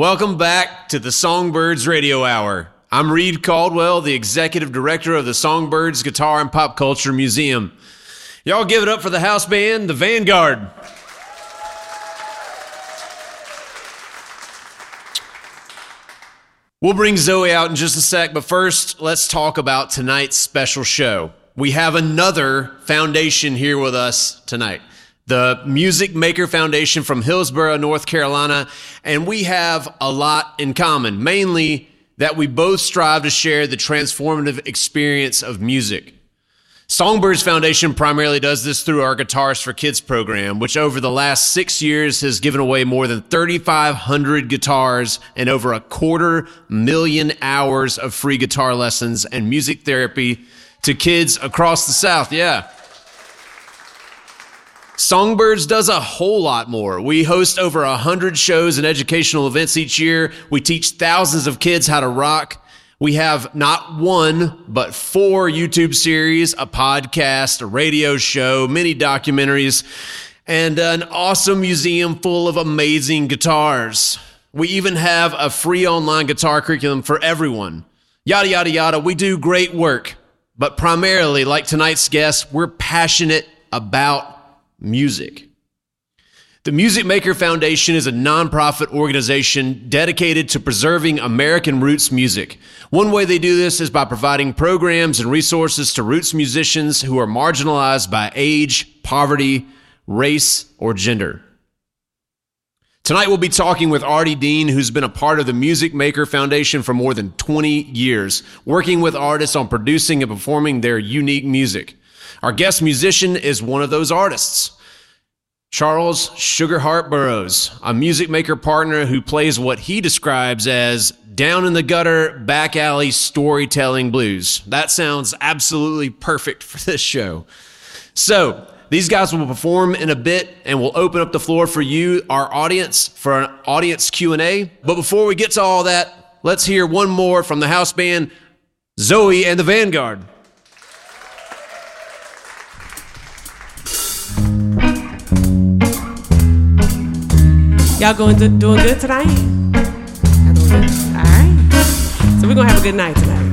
Welcome back to the Songbirds Radio Hour. I'm Reed Caldwell, the executive director of the Songbirds Guitar and Pop Culture Museum. Y'all give it up for the house band, the Vanguard. We'll bring Zowie out in just a sec, but first, let's talk about tonight's special show. We have another foundation here with us tonight the Music Maker Foundation from Hillsborough, North Carolina, and we have a lot in common, mainly that we both strive to share the transformative experience of music. Songbirds Foundation primarily does this through our Guitars for Kids program, which over the last six years has given away more than 3,500 guitars and over a quarter million hours of free guitar lessons and music therapy to kids across the South. Yeah. Songbirds does a whole lot more. We host over 100 shows and educational events each year. We teach thousands of kids how to rock. We have not one, but four YouTube series, a podcast, a radio show, many documentaries, and an awesome museum full of amazing guitars. We even have a free online guitar curriculum for everyone. Yada, yada, yada. We do great work, but primarily, like tonight's guest, we're passionate about music. The Music Maker Foundation is a nonprofit organization dedicated to preserving American roots music. One way they do this is by providing programs and resources to roots musicians who are marginalized by age, poverty, race, or gender. Tonight we'll be talking with Ardie Dean, who's been a part of the Music Maker Foundation for more than 20 years, working with artists on producing and performing their unique music. Our guest musician is one of those artists. Charles Sugar Harp Burroughs, a music maker partner who plays what he describes as down in the gutter, back alley storytelling blues. That sounds absolutely perfect for this show. So, these guys will perform in a bit and we'll open up the floor for you, our audience, for an audience Q&A. But before we get to all that, let's hear one more from the house band, Zowie and the Vanguard. Y'all going to, doing good tonight? Good? All right. So we're gonna have a good night tonight.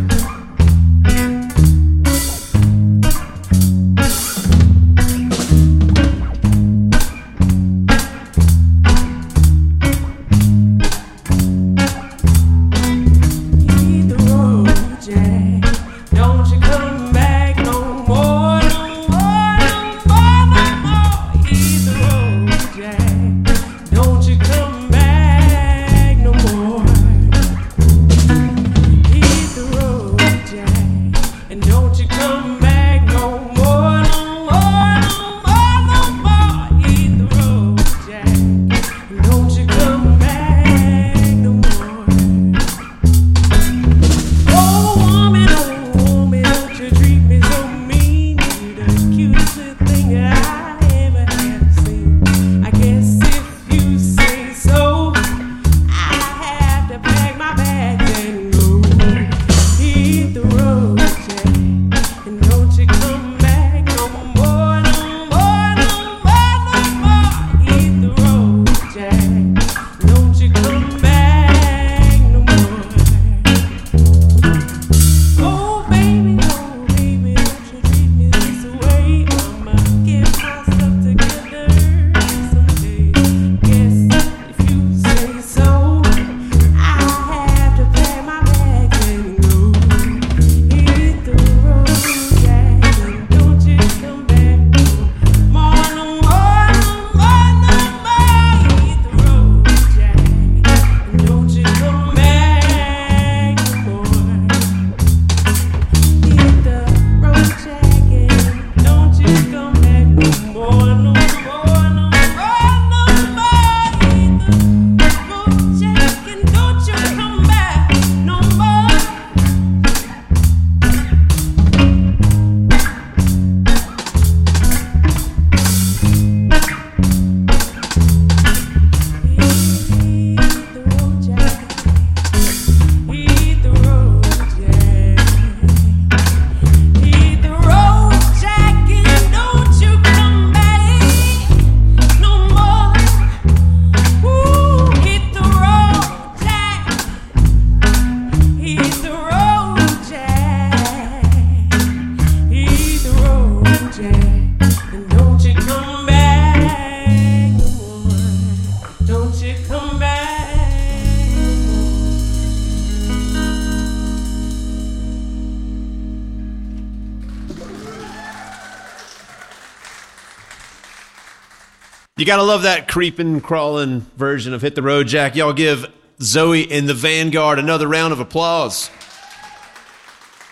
Gotta love that creeping, crawling version of Hit the Road Jack. Y'all give Zowie and the Vanguard another round of applause.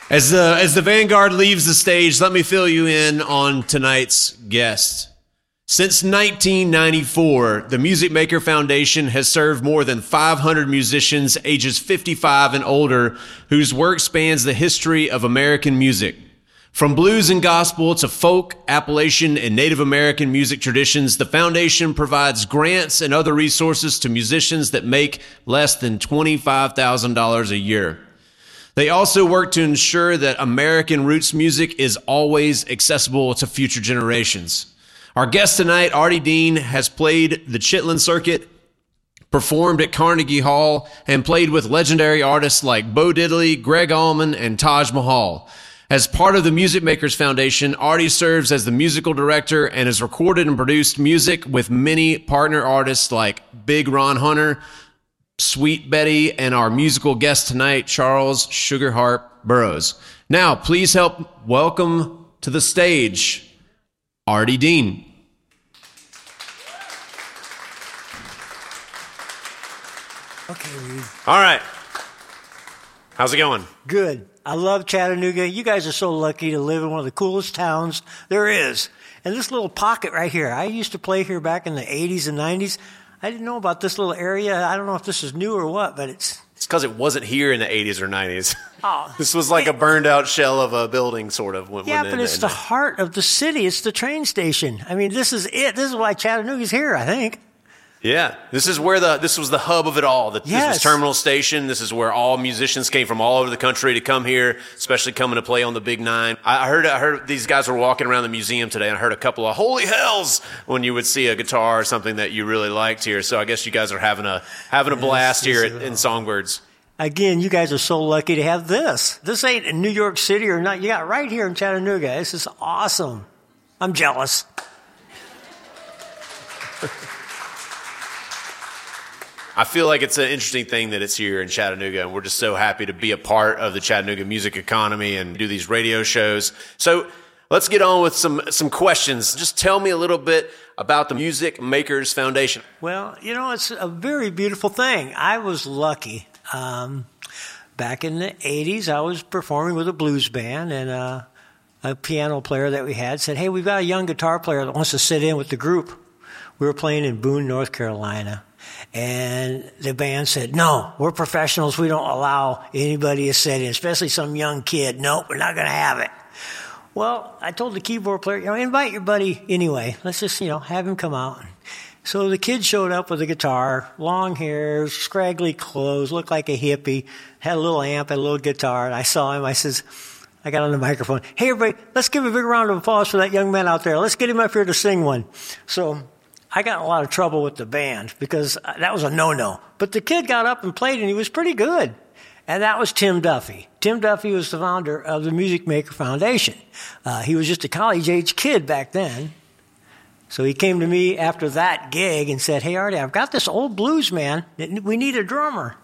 As the, as the Vanguard leaves the stage, let me fill you in on tonight's guest. Since 1994, the Music Maker Foundation has served more than 500 musicians ages 55 and older whose work spans the history of American music. From blues and gospel to folk, Appalachian, and Native American music traditions, the foundation provides grants and other resources to musicians that make less than $25,000 a year. They also work to ensure that American roots music is always accessible to future generations. Our guest tonight, Ardie Dean, has played the Chitlin Circuit, performed at Carnegie Hall, and played with legendary artists like Bo Diddley, Gregg Allman, and Taj Mahal. As part of the Music Makers Foundation, Ardie serves as the musical director and has recorded and produced music with many partner artists like Big Ron Hunter, Sweet Betty, and our musical guest tonight, Charles Sugar Harp Burroughs. Now, please help welcome to the stage Ardie Dean. Okay, Reed. All right. How's it going? Good. I love Chattanooga. You guys are so lucky to live in one of the coolest towns there is. And this little pocket right here, I used to play here back in the 80s and 90s. I didn't know about this little area. I don't know if this is new or what, but it's. It's because it wasn't here in the 80s or 90s. Oh. this was like a burned out shell of a building, sort of. When, Yeah, when but it- it's the heart of the city. It's the train station. I mean, this is it. This is why Chattanooga's here, I think. Yeah, this is where the this was the hub of it all. The, This was Terminal Station. This is where all musicians came from all over the country to come here, especially coming to play on the Big Nine. I heard I heard these guys were walking around the museum today, and I heard a couple of holy hells when you would see a guitar or something that you really liked here. So I guess you guys are having a having a blast yes, here at, in Songbirds. Again, you guys are so lucky to have this. This ain't in New York City or not. You got right here in Chattanooga. This is awesome. I'm jealous. I feel like it's an interesting thing that it's here in Chattanooga, and we're just so happy to be a part of the Chattanooga music economy and do these radio shows. So let's get on with some some questions. Just tell me a little bit about the Music Makers Foundation. Well, you know, it's a very beautiful thing. I was lucky. Um, back in the 80s, I was performing with a blues band, and uh, a piano player that we had said, Hey, we've got a young guitar player that wants to sit in with the group. We were playing in Boone, North Carolina. And the band said, No, we're professionals. We don't allow anybody to sit in, especially some young kid. Nope, we're not going to have it. Well, I told the keyboard player, you know, invite your buddy anyway. Let's just, you know, have him come out. So the kid showed up with a guitar, long hair, scraggly clothes, looked like a hippie, had a little amp, had a little guitar. And I saw him. I says, I got on the microphone. Hey, everybody, let's give a big round of applause for that young man out there. Let's get him up here to sing one. So I got a lot of trouble with the band because that was a no-no. But the kid got up and played, and he was pretty good. And that was Tim Duffy. Tim Duffy was the founder of the Music Maker Foundation. Uh, he was just a college age kid back then. So he came to me after that gig and said, Hey, Ardie, I've got this old blues man. We need a drummer.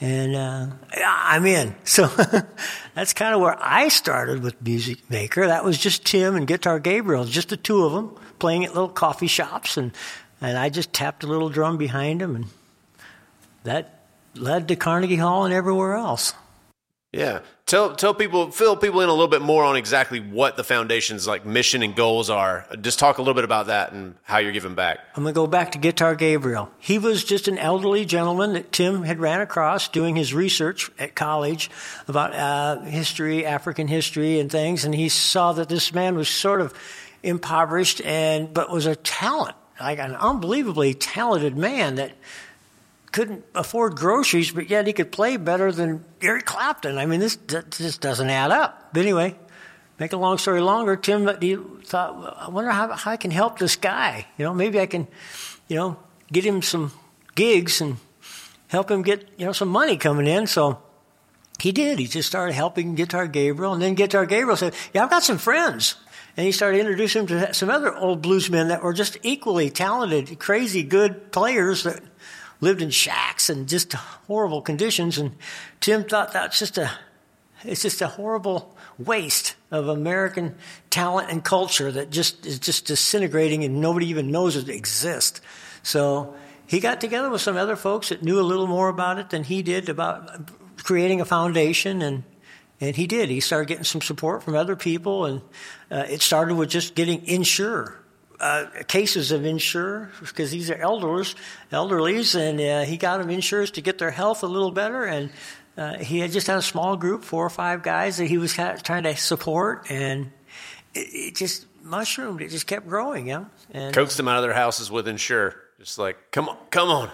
And uh, I'm in. So that's kind of where I started with Music Maker. That was just Tim and Guitar Gabriel, just the two of them playing at little coffee shops. And, and I just tapped a little drum behind him, And that led to Carnegie Hall and everywhere else. Yeah. Tell tell people fill people in a little bit more on exactly what the foundation's like mission and goals are. Just talk a little bit about that and how you're giving back. I'm going to go back to Guitar Gabriel. He was just an elderly gentleman that Tim had ran across doing his research at college about uh, history, African history, and things. And he saw that this man was sort of impoverished and but was a talent, like an unbelievably talented man that couldn't afford groceries, but yet he could play better than Eric Clapton. I mean, this just doesn't add up. But anyway, make a long story longer, Tim he thought, I wonder how, how I can help this guy. You know, maybe I can, you know, get him some gigs and help him get, you know, some money coming in. So he did. He just started helping Guitar Gabriel. And then Guitar Gabriel said, Yeah, I've got some friends. And he started introducing him to some other old bluesmen that were just equally talented, crazy good players that lived in shacks and just horrible conditions. And Tim thought that's just a, it's just a horrible waste of American talent and culture that just is just disintegrating and nobody even knows it exists. So he got together with some other folks that knew a little more about it than he did about creating a foundation and and he did. He started getting some support from other people, and uh, it started with just getting Ensure uh, cases of Ensure because these are elders, elderlies, and uh, he got them insurance to get their health a little better. And uh, he had just had a small group, four or five guys that he was trying to support, and it, it just mushroomed. It just kept growing, yeah. And Coaxed them out of their houses with Ensure. Just like, come on, come on.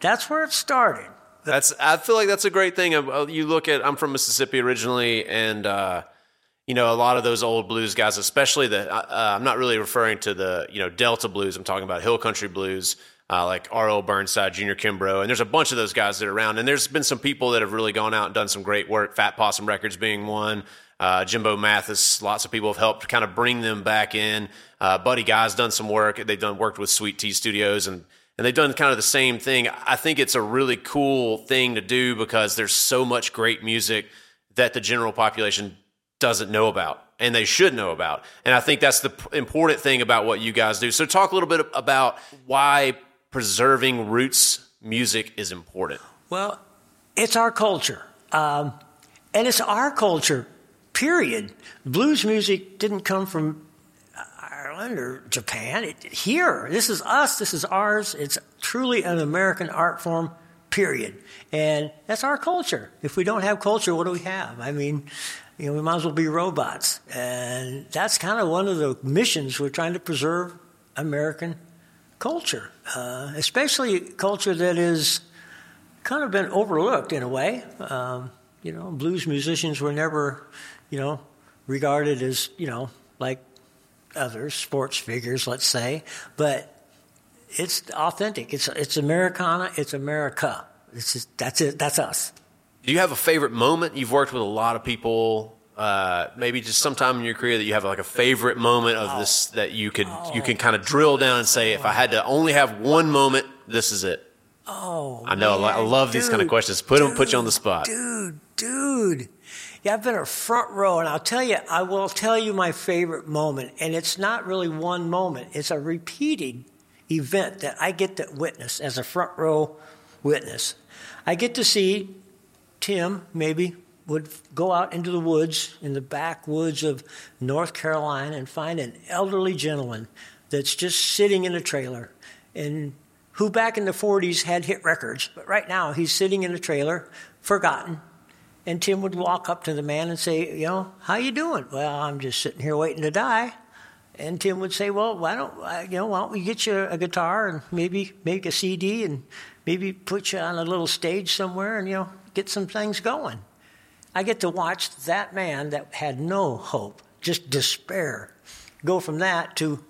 that's where it started. That's. I feel like that's a great thing. Uh, You look at. I'm from Mississippi originally, and uh, you know a lot of those old blues guys, especially the. Uh, I'm not really referring to the you know Delta blues. I'm talking about hill country blues, uh, like R.L. Burnside, Junior Kimbrough, and there's a bunch of those guys that are around. And there's been some people that have really gone out and done some great work. Fat Possum Records being one. Uh, Jimbo Mathus, lots of people have helped kind of bring them back in. Uh, Buddy Guy's done some work. They've done worked with Sweet Tea Studios and and they've done kind of the same thing. I think it's a really cool thing to do because there's so much great music that the general population doesn't know about and they should know about. And I think that's the important thing about what you guys do. So talk a little bit about why preserving roots music is important. Well, it's our culture. Um, and it's our culture, period. Blues music didn't come from Ireland or Japan. It, here, this is us, this is ours. It's truly an American art form, period. And that's our culture. If we don't have culture, what do we have? I mean, you know, we might as well be robots. And that's kind of one of the missions we're trying to preserve American culture, uh, especially culture that is kind of been overlooked in a way. Um, you know, blues musicians were never, you know, regarded as, you know, like other sports figures, let's say. But it's authentic. It's it's Americana. It's America. It's just, that's it. That's us. Do you have a favorite moment? You've worked with a lot of people. Uh, maybe just sometime in your career that you have like a favorite moment of this that you could you can kind of drill down and say, if I had to only have one moment, this is it. Oh, I know. I I man, love these kind of dude, questions. Put 'em- put you on the spot. dude. Dude, yeah, I've been a front row, and I'll tell you, I will tell you my favorite moment, and it's not really one moment. It's a repeated event that I get to witness as a front row witness. I get to see Tim maybe would go out into the woods in the backwoods of North Carolina and find an elderly gentleman that's just sitting in a trailer and who back in the 40s had hit records, but right now he's sitting in a trailer, forgotten. And Tim would walk up to the man and say, "You know, how you doing?" "Well, I'm just sitting here waiting to die." And Tim would say, "Well, why don't you know? Why don't we get you a guitar and maybe make a CD and maybe put you on a little stage somewhere and you know get some things going." I get to watch that man that had no hope, just despair, go from that to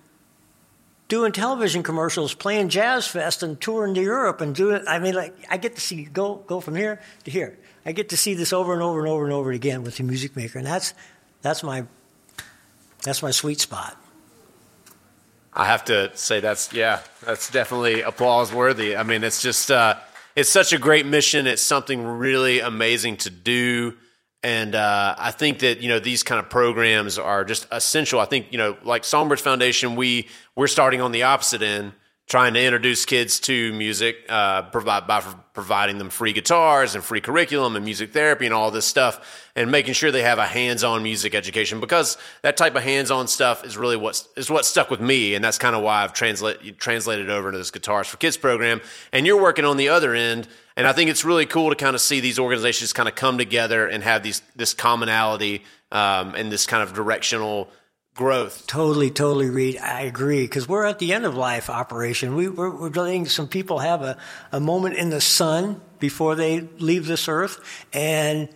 doing television commercials, playing Jazz Fest, and touring to Europe, and doing. I mean, like I get to see go go from here to here. I get to see this over and over and over and over again with the music maker, and that's that's my that's my sweet spot. I have to say that's yeah, that's definitely applause worthy. I mean, it's just uh, it's such a great mission. It's something really amazing to do, and uh, I think that you know these kind of programs are just essential. I think you know, like Songbirds Foundation, we we're starting on the opposite end, trying to introduce kids to music, uh, provide by providing them free guitars and free curriculum and music therapy and all this stuff, and making sure they have a hands-on music education because that type of hands-on stuff is really what's is what stuck with me, and that's kind of why I've translate, translated over into this Guitars for Kids program. And you're working on the other end, and I think it's really cool to kind of see these organizations kind of come together and have these this commonality um, and this kind of directional growth. Totally, totally, Reed. I agree because we're at the end of life operation. We, we're, we're letting some people have a, a moment in the sun before they leave this earth, and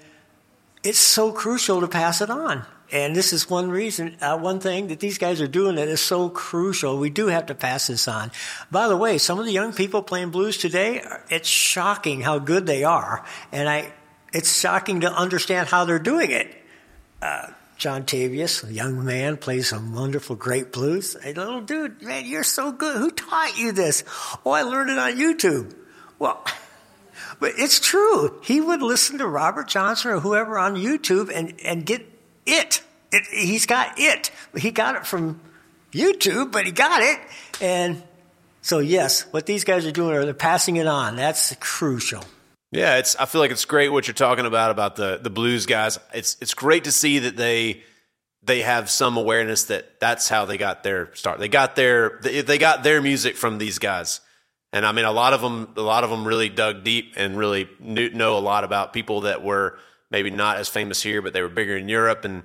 it's so crucial to pass it on. And this is one reason, uh, one thing that these guys are doing that is so crucial. We do have to pass this on. By the way, some of the young people playing blues today, it's shocking how good they are, and I, it's shocking to understand how they're doing it. Jontavious, a young man, plays some wonderful, great blues. Hey, little dude, man, you're so good. Who taught you this? Oh, I learned it on YouTube. Well, but it's true. He would listen to Robert Johnson or whoever on YouTube and, and get it. it, he's got it. He got it from YouTube, but he got it. And so, yes, what these guys are doing are they're passing it on. That's crucial. Yeah, it's. I feel like it's great what you're talking about about the the blues guys. It's it's great to see that they they have some awareness that that's how they got their start. They got their they, got their music from these guys, and I mean a lot of them a lot of them really dug deep and really knew, know a lot about people that were maybe not as famous here, but they were bigger in Europe and.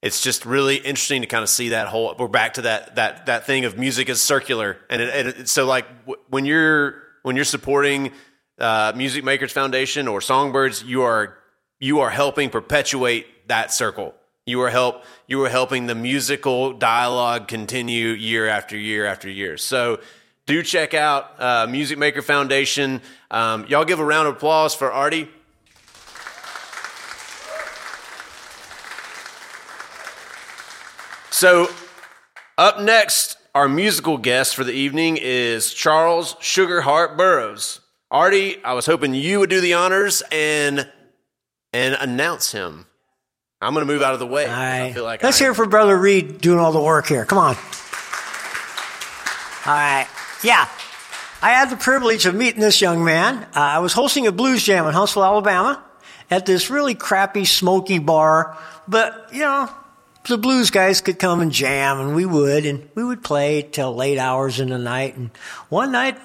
It's just really interesting to kind of see that whole. We're back to that that that thing of music is circular, and, it, it, so like when you're when you're supporting uh, Music Makers Foundation or Songbirds, you are you are helping perpetuate that circle. You are help you are helping the musical dialogue continue year after year after year. So do check out uh, Music Maker Foundation. Um, y'all give a round of applause for Ardie. So up next, our musical guest for the evening is Charles Sugar Harp Burroughs. Ardie, I was hoping you would do the honors and and announce him. I'm going to move out of the way. Right. I feel like Let's I, hear for Brother Reed doing all the work here. Come on. All right. Yeah. I had the privilege of meeting this young man. Uh, I was hosting a blues jam in Huntsville, Alabama at this really crappy, smoky bar. But, you know, the blues guys could come and jam, and we would, and we would play till late hours in the night. And one night,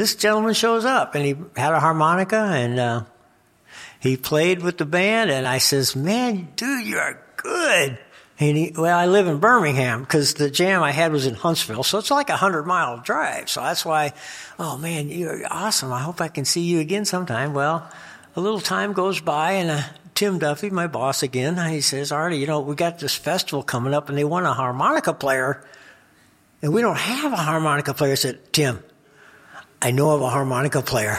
this gentleman shows up, and he had a harmonica, and uh, he played with the band, and I says, "Man, dude, you are good." And he, well, I live in Birmingham because the jam I had was in Huntsville, so it's like a hundred mile drive. So that's why, oh man, you're awesome. I hope I can see you again sometime. Well, a little time goes by, and uh, Tim Duffy, my boss again, he says, "Ardie, you know, we got this festival coming up, and they want a harmonica player, and we don't have a harmonica player." Said, "Tim, I know of a harmonica player."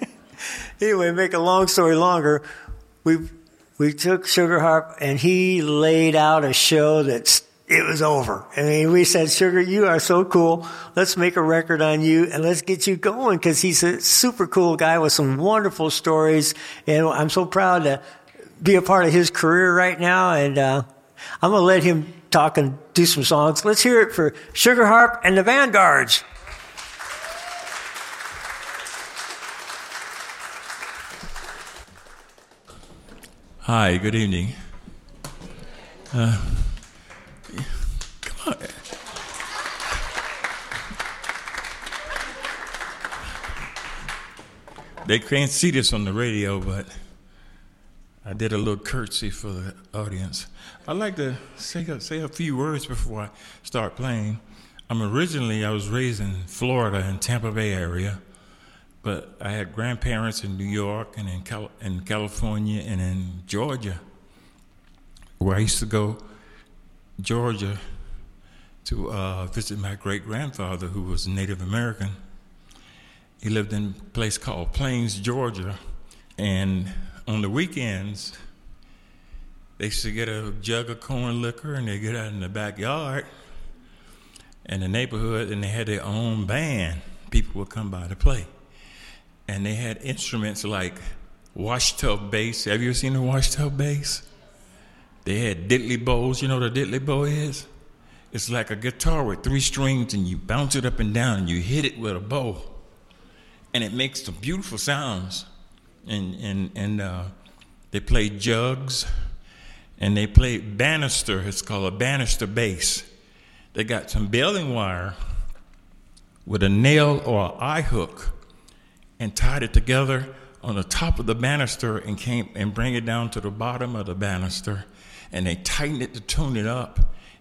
anyway, make a long story longer, we we took Sugar Harp and he laid out a show that's it was over. I mean, we said, Sugar, you are so cool. Let's make a record on you and let's get you going because he's a super cool guy with some wonderful stories. And I'm so proud to be a part of his career right now. And uh, I'm going to let him talk and do some songs. Let's hear it for Sugar Harp and the Vanguards. Hi, good evening. Uh, come on. They can't see this on the radio, but I did a little curtsy for the audience. I'd like to say a, say a few words before I start playing. I'm originally, I was raised in Florida, in Tampa Bay area but I had grandparents in New York and in, Cal- in California and in Georgia, where I used to go Georgia to uh, visit my great grandfather, who was Native American. He lived in a place called Plains, Georgia, and on the weekends, they used to get a jug of corn liquor and they get out in the backyard in the neighborhood, and they had their own band. People would come by to play and they had instruments like washtub bass. Have you ever seen a washtub bass? They had diddley bows. You know what a diddley bow is? It's like a guitar with three strings, and you bounce it up and down, and you hit it with a bow, and it makes some beautiful sounds. And and and uh, they played jugs, and they played banister. It's called a banister bass. They got some baling wire with a nail or an eye hook and tied it together on the top of the banister and came and bring it down to the bottom of the banister. And they tightened it to tune it up.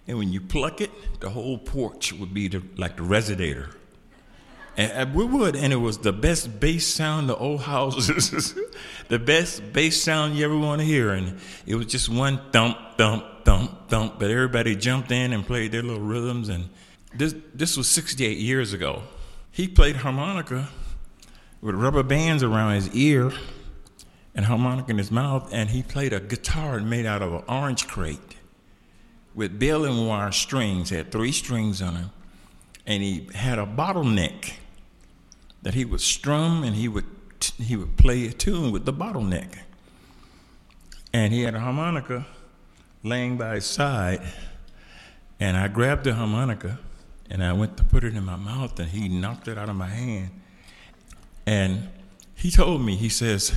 And when you pluck it the whole porch would be the, like the resonator. And, we would and it was the best bass sound the old houses the best bass sound you ever want to hear. And it was just one thump thump thump thump. But everybody jumped in and played their little rhythms. And this this was 68 years ago. He played harmonica with rubber bands around his ear and harmonica in his mouth, and he played a guitar made out of an orange crate with baling wire strings, had three strings on him, and he had a bottleneck that he would strum and he would he would play a tune with the bottleneck. And he had a harmonica laying by his side, and I grabbed the harmonica and I went to put it in my mouth, and he knocked it out of my hand. And he told me, he says,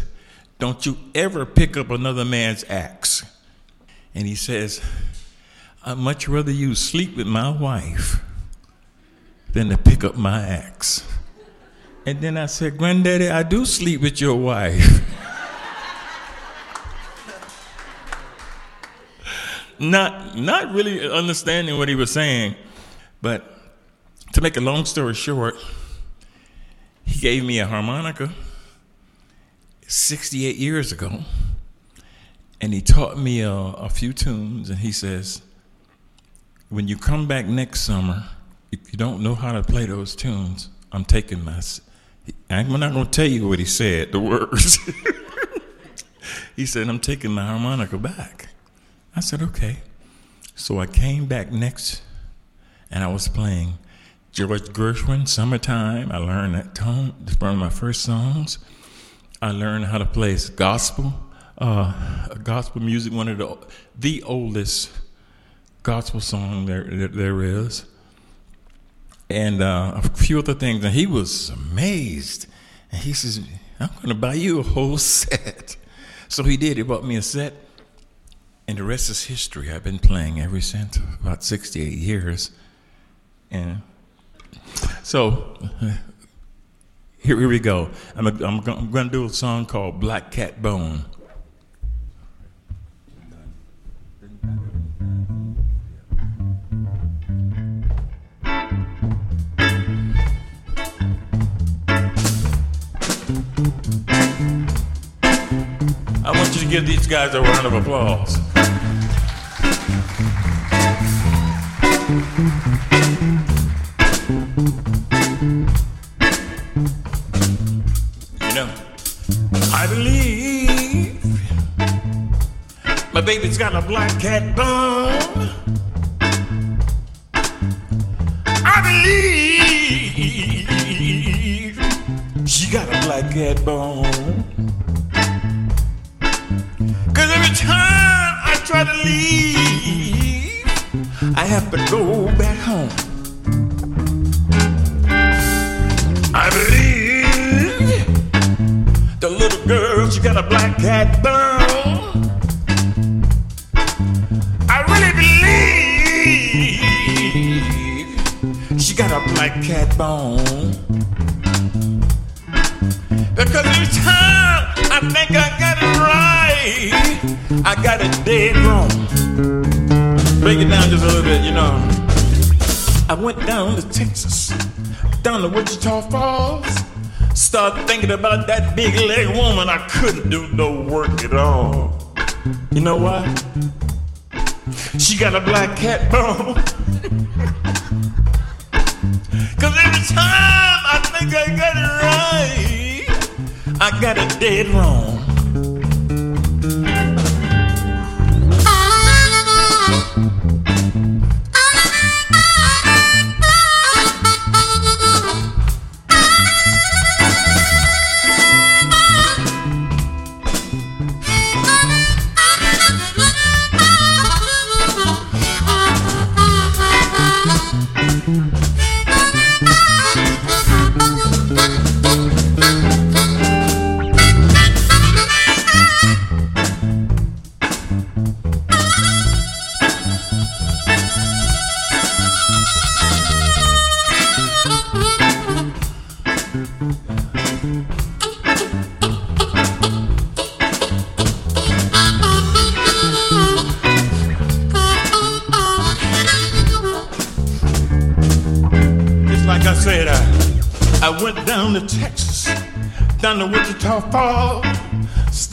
Don't you ever pick up another man's axe. And he says, I'd much rather you sleep with my wife than to pick up my axe. And then I said, Granddaddy, I do sleep with your wife. not, not really understanding what he was saying, but to make a long story short, he gave me a harmonica 68 years ago, and he taught me a, a few tunes, and he says, when you come back next summer, if you don't know how to play those tunes, I'm taking my. I'm not going to tell you what he said, the words. he said, I'm taking my harmonica back. I said, okay. So I came back next, and I was playing George Gershwin, Summertime. I learned that tone. It's one of my first songs. I learned how to play gospel, uh, gospel music, one of the the oldest gospel song there there is, and uh, a few other things. And he was amazed, and he says, "I'm going to buy you a whole set." So he did. He bought me a set, and the rest is history. I've been playing ever since, about 68 years, and so here, here we go. I'm, a, I'm, I'm going to do a song called Black Cat Bone. I want you to give these guys a round of applause. My baby's got a black cat bone. I believe she got a black cat bone. Cause every time I try to leave, I have to go back home. I believe the little girl, she got a black cat bone. Cat bone. Because every time I think I got it right, I got it dead wrong. Break it down just a little bit, you know. I went down to Texas, down to Wichita Falls. Started thinking about that big leg woman. I couldn't do no work at all. You know why? She got a black cat bone. Time I think I got it right, I got it dead wrong.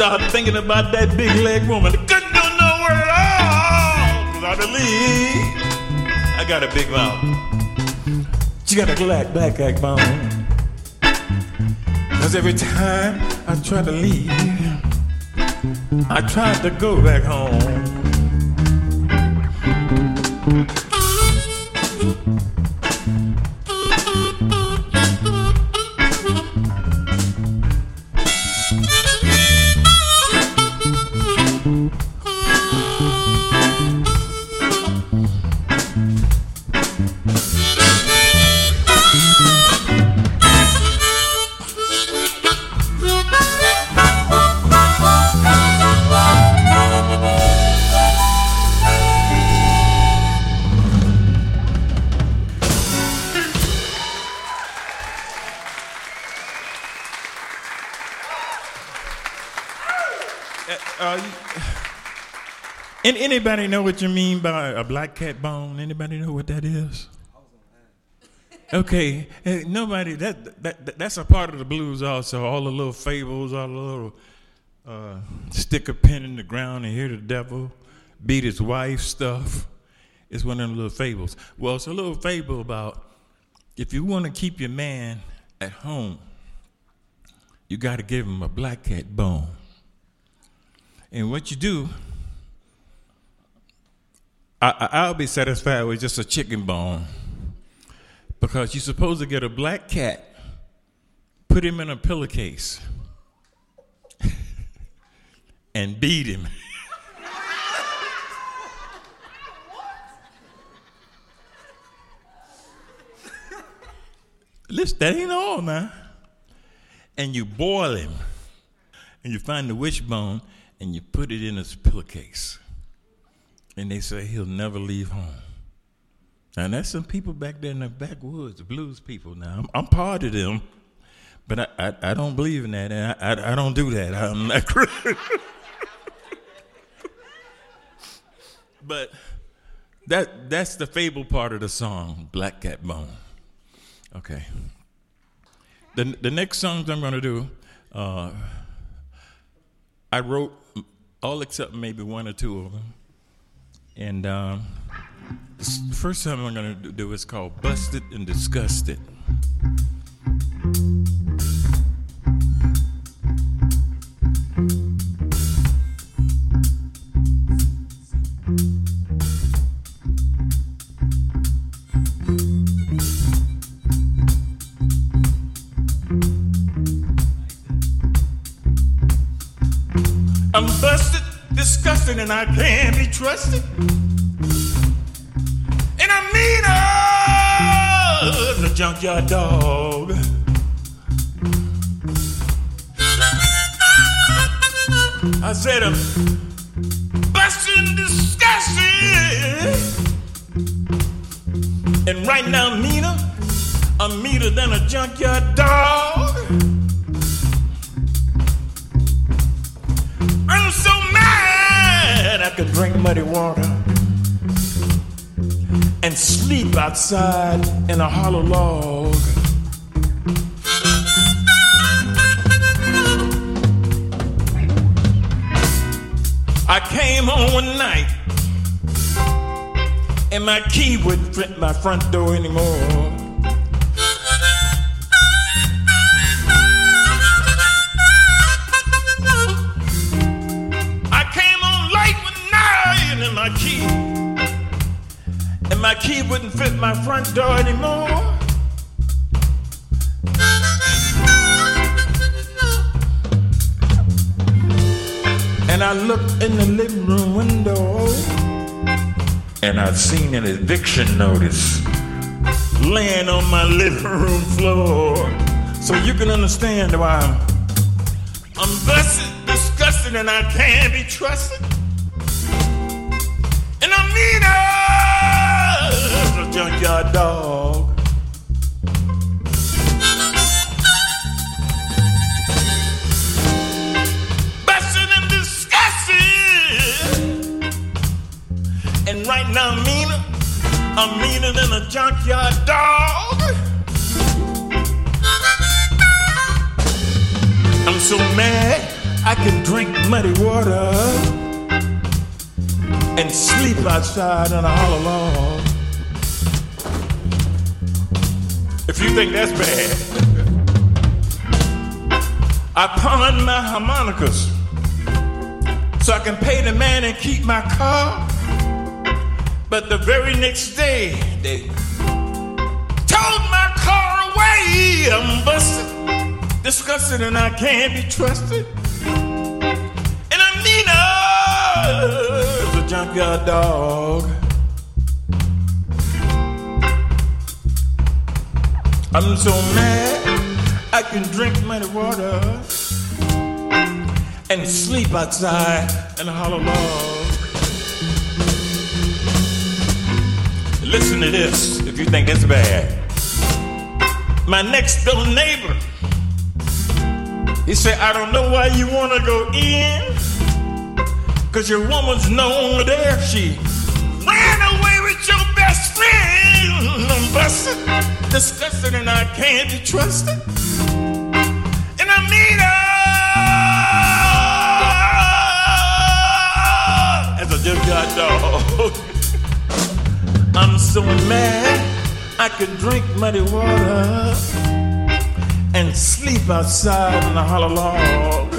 Started thinking about that big leg woman. Couldn't go nowhere at all, I believe I got a big mouth. She got a black, black backbone. Cause every time I try to leave, I tried to go back home. Anybody know what you mean by a black cat bone? Anybody know what that is? Okay, eh, nobody. That, that that's a part of the blues also. All the little fables, all the little uh, stick a pin in the ground and hear the devil beat his wife stuff. It's one of them little fables. Well, it's a little fable about if you want to keep your man at home, you got to give him a black cat bone. And what you do, I, I'll be satisfied with just a chicken bone because you're supposed to get a black cat, put him in a pillowcase, and beat him. Listen, that ain't all now. And you boil him, and you find the wishbone, and you put it in his pillowcase. And they say he'll never leave home. And that's some people back there in the backwoods, the blues people. Now I'm, I'm part of them, but I, I, I don't believe in that, and I, I, I don't do that. I'm not. but that that's the fable part of the song, Black Cat Bone. Okay. The the next songs I'm going to do, uh, I wrote all except maybe one or two of them, and um, the first song I'm going to do is called "Busted and Disgusted." And I can't be trusted. And I'm meaner than a junkyard dog. I said I'm busted and disgusted. And right now, meaner. I'm meaner than a junkyard dog. Could drink muddy water and sleep outside in a hollow log. I came home one night and my key wouldn't fit my front door anymore. Key wouldn't fit my front door anymore. And I looked in the living room window, and I'd seen an eviction notice laying on my living room floor. So you can understand why I'm busted, disgusted, and I can't be trusted. And I'm meaner than uh, a junkyard dog. Busted and disgusted. And right now I'm meaner. I'm meaner than a junkyard dog. I'm so mad I can drink muddy water and sleep outside on a hollow log. If you think that's bad, I pawned my harmonicas so I can pay the man and keep my car. But the very next day, they towed my car away. I'm busted, disgusted, and I can't be trusted. And I'm meaner as a junkyard dog. I'm so mad I can drink muddy water and sleep outside in a hollow log. Listen to this if you think it's bad. My next door neighbor, he said, I don't know why you want to go in, Cause your woman's known there. She ran away with your best friend. I'm busted, disgusted, and I can't be trusted. And I need her uh, as a just got dog. I'm so mad I could drink muddy water and sleep outside in the hollow log.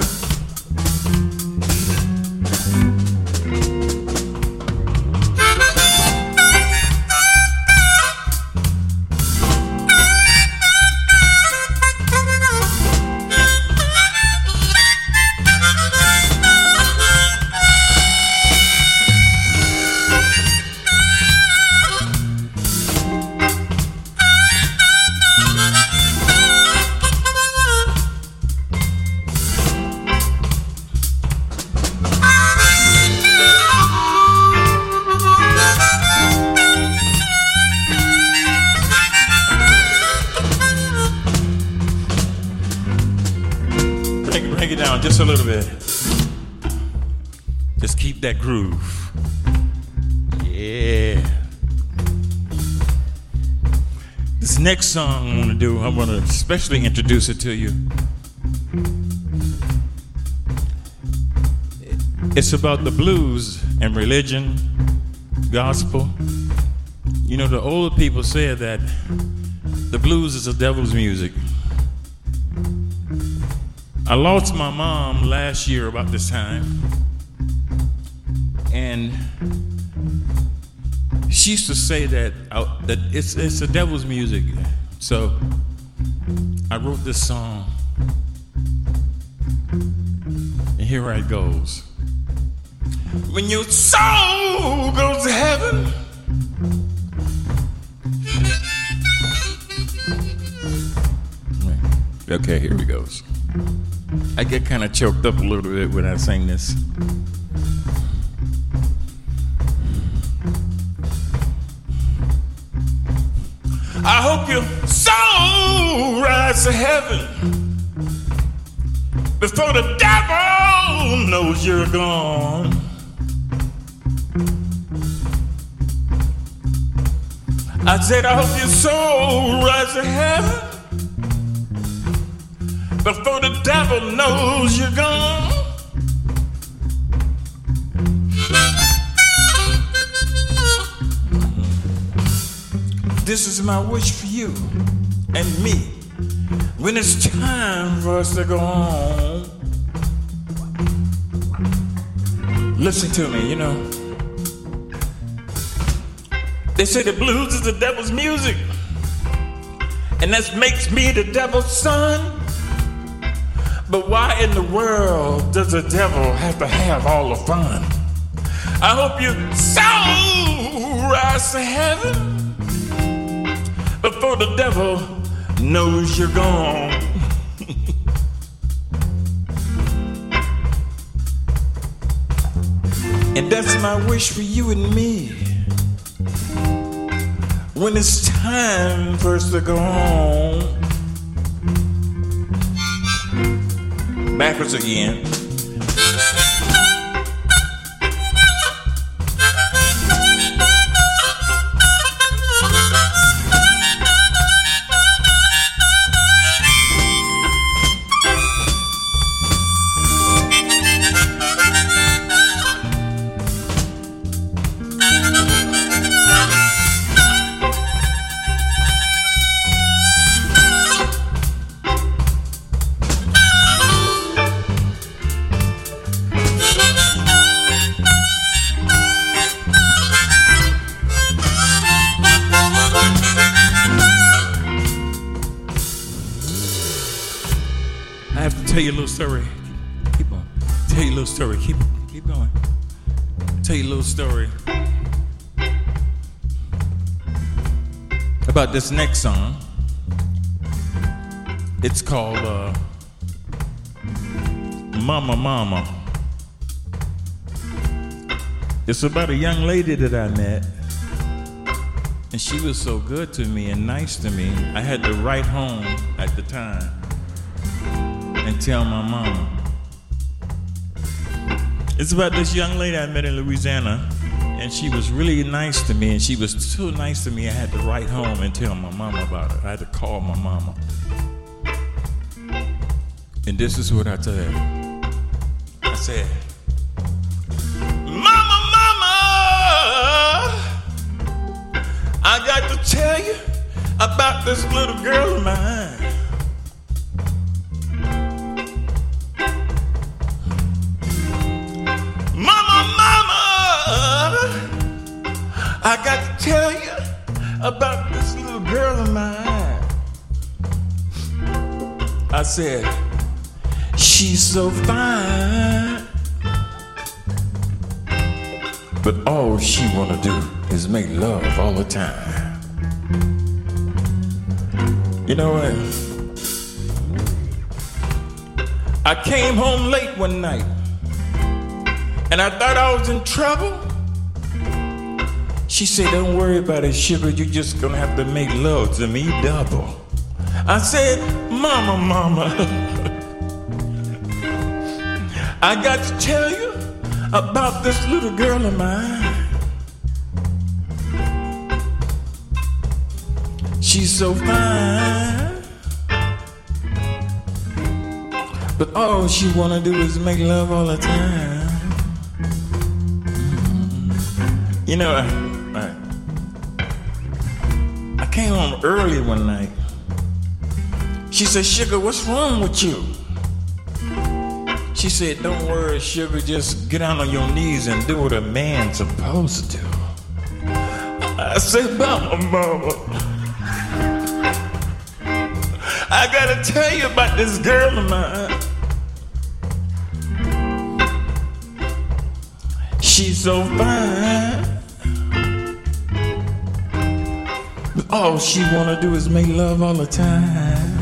Do, I want to especially introduce it to you. It's about the blues and religion, gospel. You know, the old people said that the blues is the devil's music. I lost my mom last year about this time. And she used to say that uh, that it's it's the devil's music. So I wrote this song. And here it goes. When your soul goes to heaven, Okay, here we goes. I get kind of choked up a little bit when I sing this. I hope your rise to heaven before the devil knows you're gone. I said, I hope your soul rise to heaven before the devil knows you're gone. This is my wish for you and me when it's time for us to go home. Listen to me, you know. They say the blues is the devil's music, and that makes me the devil's son. But why in the world does the devil have to have all the fun? I hope your soul rise to heaven before the devil knows you're gone. and that's my wish for you and me. When it's time for us to go home. Backwards again. This next song. It's called uh, Mama Mama. It's about a young lady that I met. And she was so good to me and nice to me. I had to write home at the time and tell my mama. It's about this young lady I met in Louisiana, and she was really nice to me, and she was so nice to me, I had to write home and tell my mama about it. I had to call my mama. And this is what I tell her. I said, Mama, Mama, I got to tell you about this little girl of mine. I got to tell you about this little girl of mine. I said, she's so fine. But all she wanna do is make love all the time. You know what? I came home late one night and I thought I was in trouble. She said, Don't worry about it, sugar. You're just gonna have to make love to me double. I said, Mama, Mama, I got to tell you about this little girl of mine. She's so fine. But all she wanna do is make love all the time. You know, home early one night. She said, Sugar, what's wrong with you? She said, Don't worry, Sugar, just get down on your knees and do what a man's supposed to do. I said, Mama, Mama. I gotta tell you about this girl of mine. She's so fine. All she wanna do is make love all the time.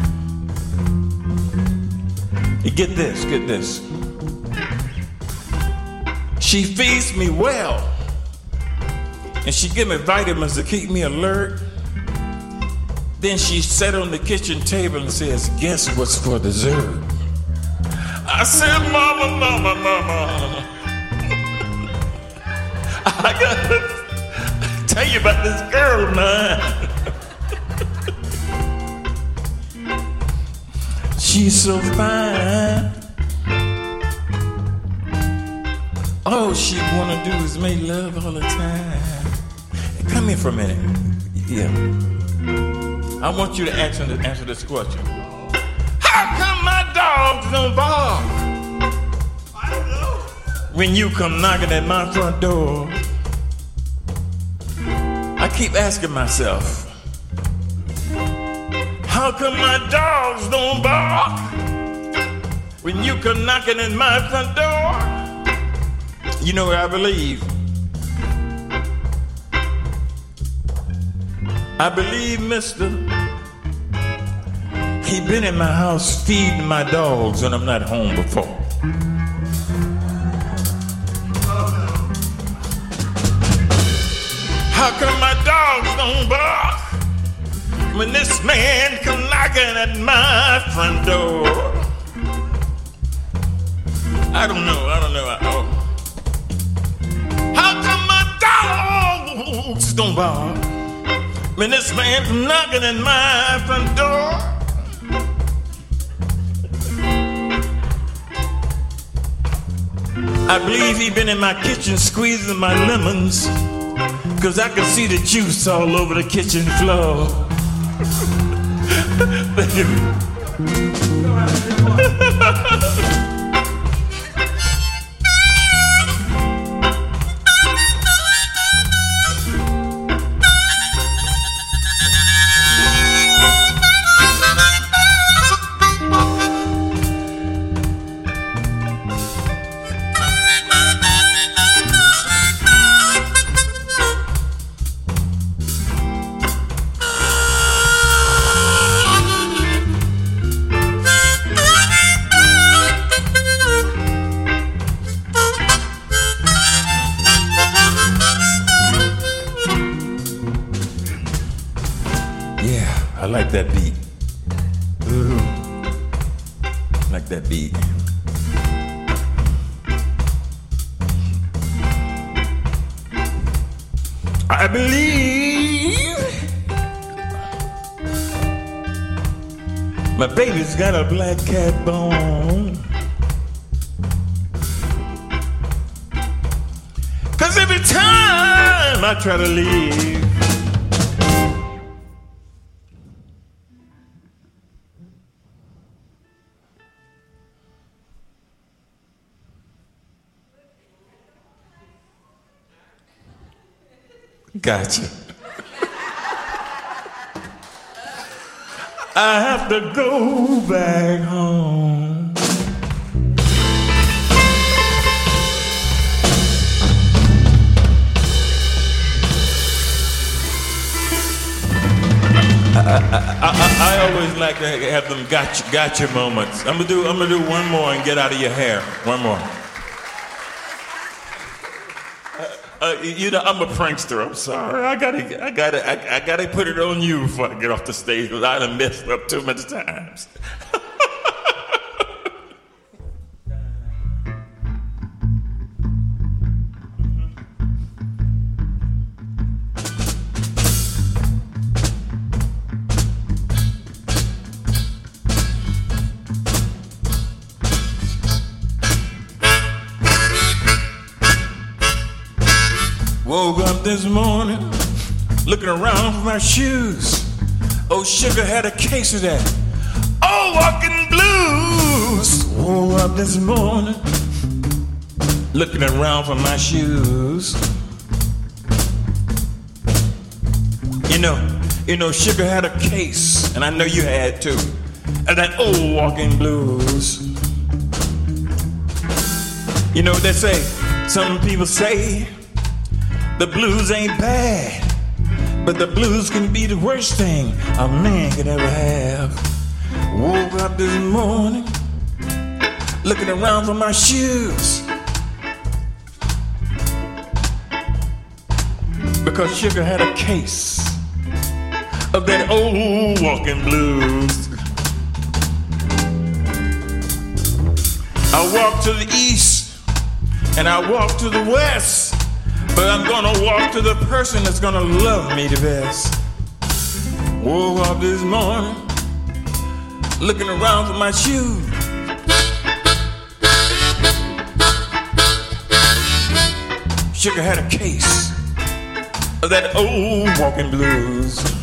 Get this, get this. She feeds me well. And she give me vitamins to keep me alert. Then she sat on the kitchen table and says, Guess what's for dessert? I said, Mama, Mama, Mama. I gotta tell you about this girl of She's so fine. All she wanna do is make love all the time. Come here for a minute. Yeah. I want you to answer, answer this question. How come my dogs don't bark? I don't know. When you come knocking at my front door, I keep asking myself, how come my dogs don't bark? When you come knocking at my front door, you know what I believe. I believe, mister, he been in my house feeding my dogs when I'm not home before. How come my dogs don't bark when this man come knocking at my front door? I don't know, I don't know. I, oh. How come my dogs don't bark? When this man's knocking at my front door. I believe he been in my kitchen squeezing my lemons. Cause I can see the juice all over the kitchen floor. Thank you. Black cat bone. Cause every time I try to leave, Gotcha. Have them gotcha, gotcha moments. I'm gonna do I'm gonna do one more and get out of your hair. One more. Uh, you know, I'm a prankster. I'm sorry. I gotta, I gotta, I, I gotta put it on you before I get off the stage. 'cause I done messed up too many times. my shoes. Oh, sugar had a case of that. Oh, walking blues. Woke up this morning, looking around for my shoes. You know, you know, sugar had a case, and I know you had too. And that old walking blues. You know what they say? Some people say the blues ain't bad, but the blues can be the worst thing a man could ever have. Woke up this morning, looking around for my shoes. Because Sugar had a case of that old walking blues. I walked to the east and I walked to the west. But I'm gonna walk to the person that's gonna love me the best. Woke up this morning, looking around for my shoes. Sugar had a case of that old walking blues.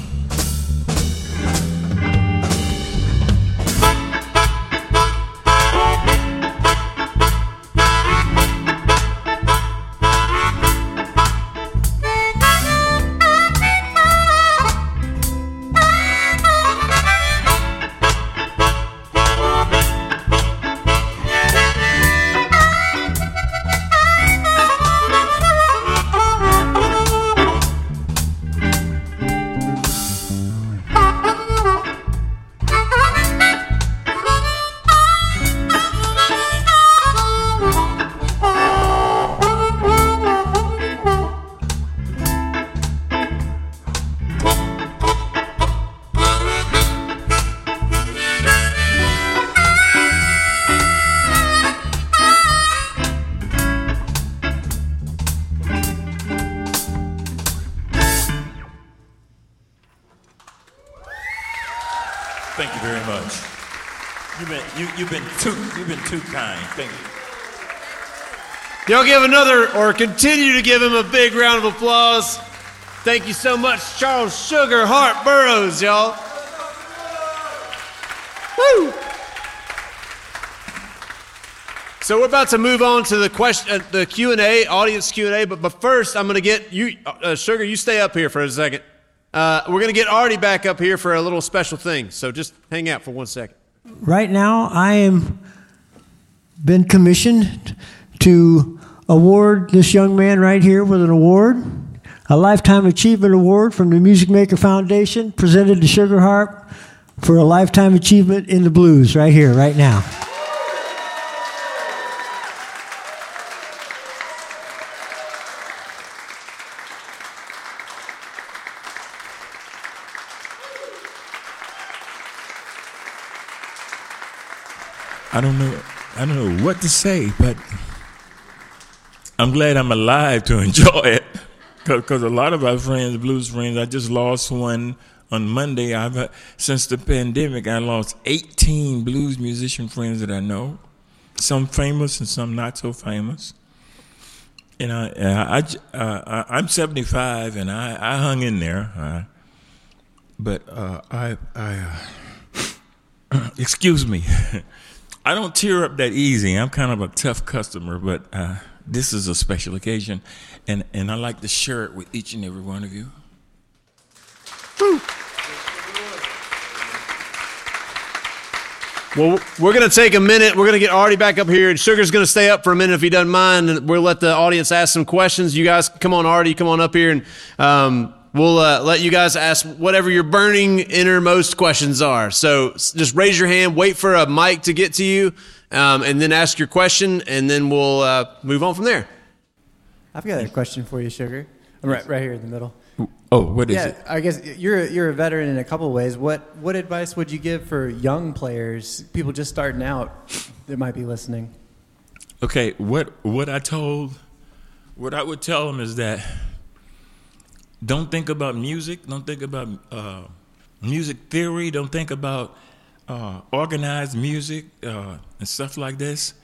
Too kind. Thank you. Y'all give another or continue to give him a big round of applause. Thank you so much, Charles Sugar Harp Burroughs, y'all. Woo! So we're about to move on to the question, uh, the Q and A, audience Q and A. But but first, I'm going to get you, uh, Sugar. You stay up here for a second. Uh, we're going to get Ardie back up here for a little special thing. So just hang out for one second. Right now, I am been commissioned to award this young man right here with an award, a lifetime achievement award from the Music Maker Foundation, presented to Sugar Harp for a lifetime achievement in the blues. Right here, right now. I don't know I don't know what to say, but I'm glad I'm alive to enjoy it. because a lot of our friends, blues friends, I just lost one on Monday. I've had, since the pandemic, I lost 18 blues musician friends that I know, some famous and some not so famous. And I, I, I, uh, I'm 75, and I, I hung in there. Uh, but uh, I, I uh, excuse me, I don't tear up that easy. I'm kind of a tough customer, but uh, this is a special occasion, and and I like to share it with each and every one of you. Well, we're going to take a minute. We're going to get Ardie back up here, and Sugar's going to stay up for a minute if he doesn't mind. And we'll let the audience ask some questions. You guys, come on, Ardie, come on up here, and um, we'll uh, let you guys ask whatever your burning innermost questions are. So just raise your hand, wait for a mic to get to you, um, and then ask your question, and then we'll uh, move on from there. I've got a question for you, Sugar. I'm right, right here in the middle. Oh, what is yeah, it? I guess you're you're a veteran in a couple of ways. What what advice would you give for young players, people just starting out that might be listening? Okay, what what I told, what I would tell them is that don't think about music, don't think about uh, music theory, don't think about uh, organized music uh, and stuff like this.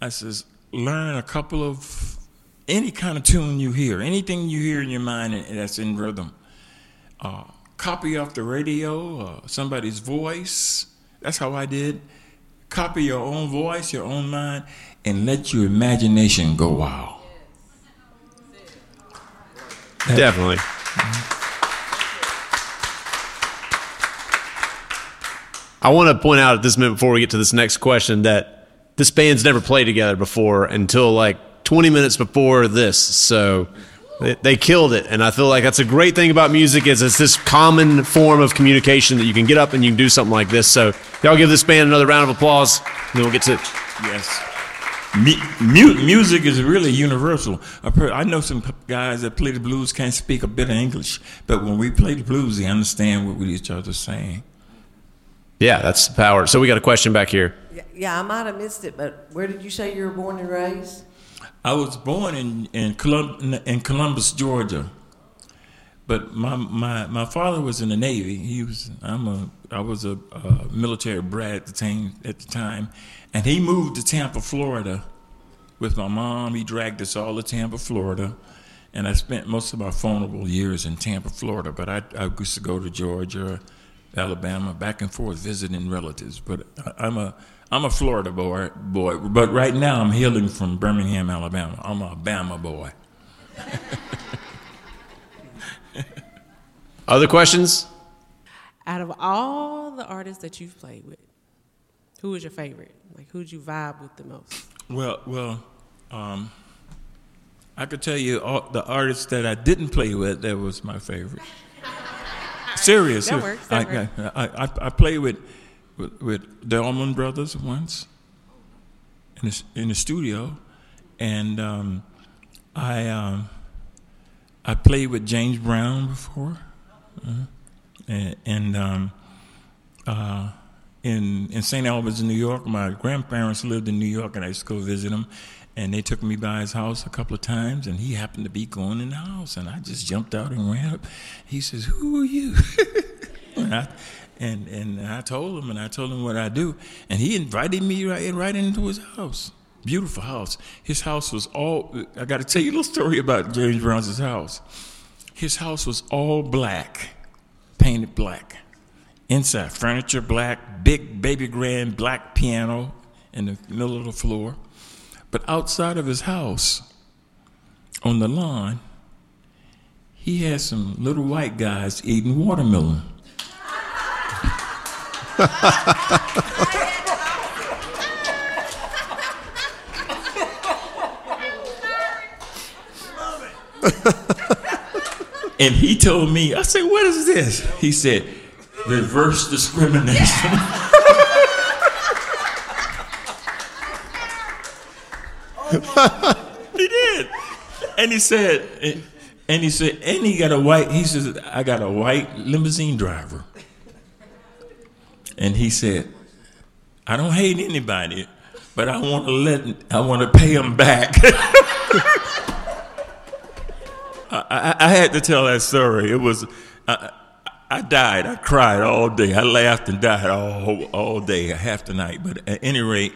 I says learn a couple of any kind of tune you hear, anything you hear in your mind that's in rhythm. Uh, copy off the radio, uh, somebody's voice. That's how I did. Copy your own voice, your own mind, and let your imagination go wild. Definitely. I want to point out at this minute before we get to this next question that this band's never played together before until like 20 minutes before this. So they, they killed it, and I feel like that's a great thing about music is it's this common form of communication that you can get up and you can do something like this. So y'all give this band another round of applause, and then we'll get to it. Yes. Mu- mu- music is really universal. I, know some guys that play the blues can't speak a bit of English, but when we play the blues, they understand what each other's saying. Yeah, that's the power. So we got a question back here. Yeah, Yeah, I might have missed it, but where did you say you were born and raised? I was born in in, Colum- in Columbus, Georgia, but my, my my father was in the Navy. He was I'm a I was a, uh military brat at the time at the time, and he moved to Tampa, Florida, with my mom. He dragged us all to Tampa, Florida, and I spent most of my vulnerable years in Tampa, Florida. But I I used to go to Georgia, Alabama, back and forth visiting relatives. But I, I'm a I'm a Florida boy, boy. But right now I'm hailing from Birmingham, Alabama. I'm a Bama boy. Other questions? Out of all the artists that you've played with, who was your favorite? Like, who'd you vibe with the most? Well, well, um, I could tell you all the artists that I didn't play with. That was my favorite. Serious. That serious. works, that I, works. I, I, I played with, with with the Allman Brothers once in the, in the studio, and um, I um, I played with James Brown before, uh, and, and um, uh, in in St. Albans, in New York. My grandparents lived in New York, and I used to go visit him. And they took me by his house a couple of times, and he happened to be going in the house, and I just jumped out and ran up. He says, "Who are you?" and, I, and and I told him, and I told him what I do, and he invited me right right into his house. Beautiful house. His house was all. I got to tell you a little story about James Brown's house. His house was all black, painted black. Inside, furniture black, big baby grand black piano in the middle of the floor. But outside of his house, on the lawn, he had some little white guys eating watermelon. and he told me, I said, what is this? He said, reverse discrimination. he did. And he said, and he said, and he got a white, he says, I got a white limousine driver. And he said, I don't hate anybody, but I want to let, I want to pay him back. I, I, I had to tell that story. It was, I, I died. I cried all day. I laughed and died all all day, half the night. But at any rate,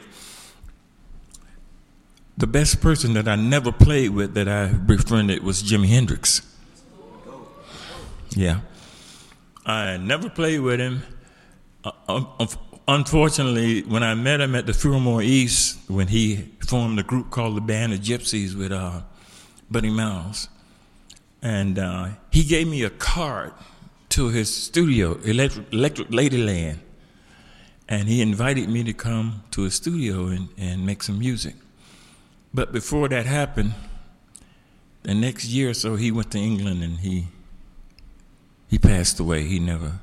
the best person that I never played with that I befriended was Jimi Hendrix. Yeah, I never played with him. Uh, unf- unfortunately, when I met him at the Fillmore East, when he formed a group called the Band of Gypsies with uh, Buddy Miles, and uh, he gave me a card to his studio, Electric, Electric Ladyland, and he invited me to come to his studio and, and make some music. But before that happened, the next year or so, he went to England and he he passed away. He never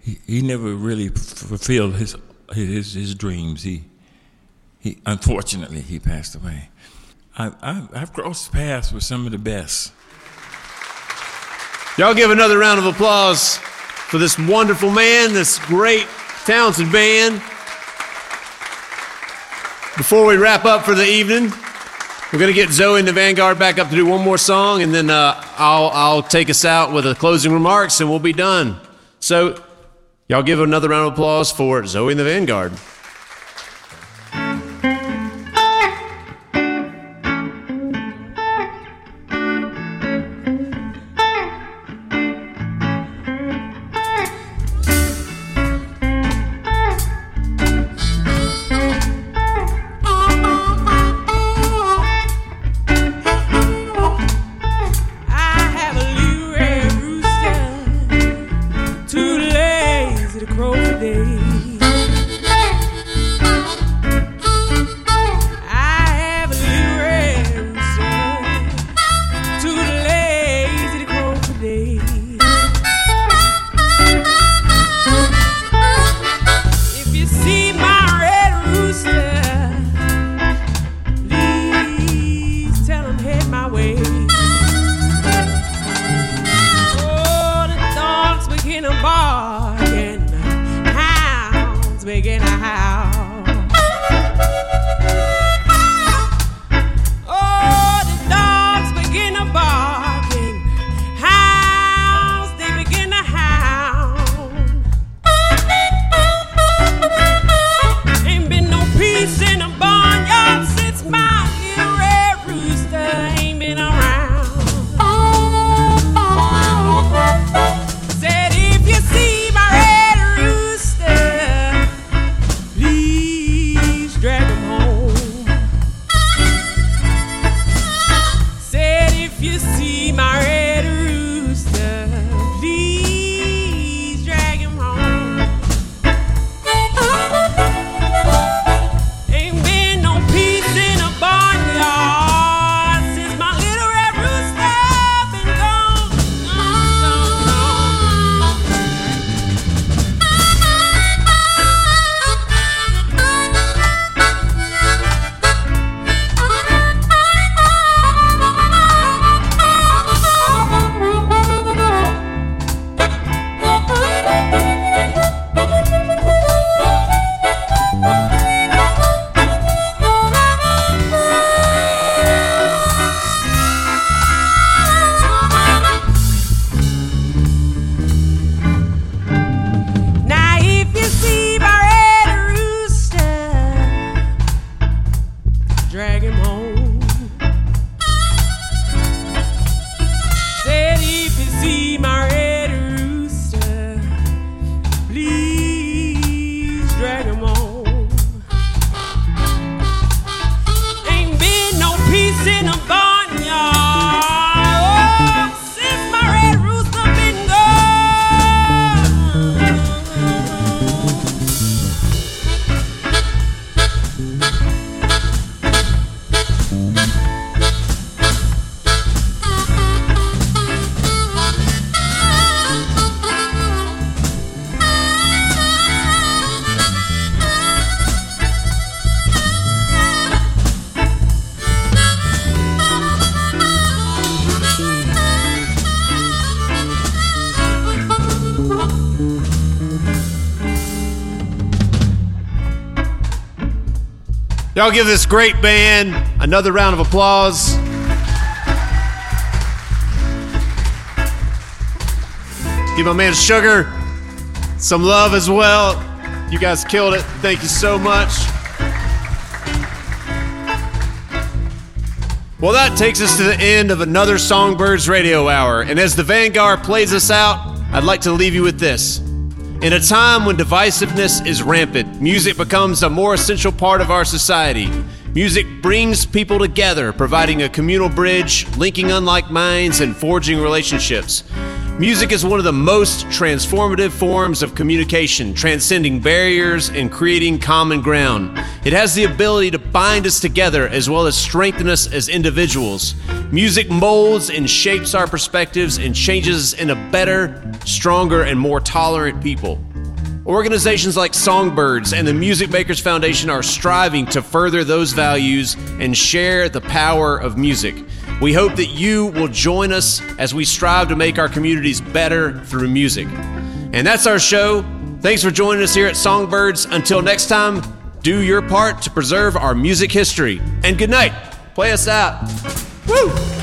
he, he never really fulfilled his his his dreams. He he unfortunately he passed away. I, I I've crossed paths with some of the best. Y'all give another round of applause for this wonderful man, this great, talented band. Before we wrap up for the evening, we're going to get Zowie and the Vanguard back up to do one more song, and then uh, I'll, I'll take us out with a closing remarks, and we'll be done. So, y'all give another round of applause for Zowie and the Vanguard. Y'all give this great band another round of applause. Give my man Sugar some love as well. You guys killed it. Thank you so much. Well, that takes us to the end of another Songbirds Radio Hour. And as the Vanguard plays us out, I'd like to leave you with this. In a time when divisiveness is rampant, music becomes a more essential part of our society. Music brings people together, providing a communal bridge, linking unlike minds, and forging relationships. Music is one of the most transformative forms of communication, transcending barriers and creating common ground. It has the ability to bind us together as well as strengthen us as individuals. Music molds and shapes our perspectives and changes us into better, stronger, and more tolerant people. Organizations like Songbirds and the Music Makers Foundation are striving to further those values and share the power of music. We hope that you will join us as we strive to make our communities better through music. And that's our show. Thanks for joining us here at Songbirds. Until next time, do your part to preserve our music history. And good night. Play us out. Woo!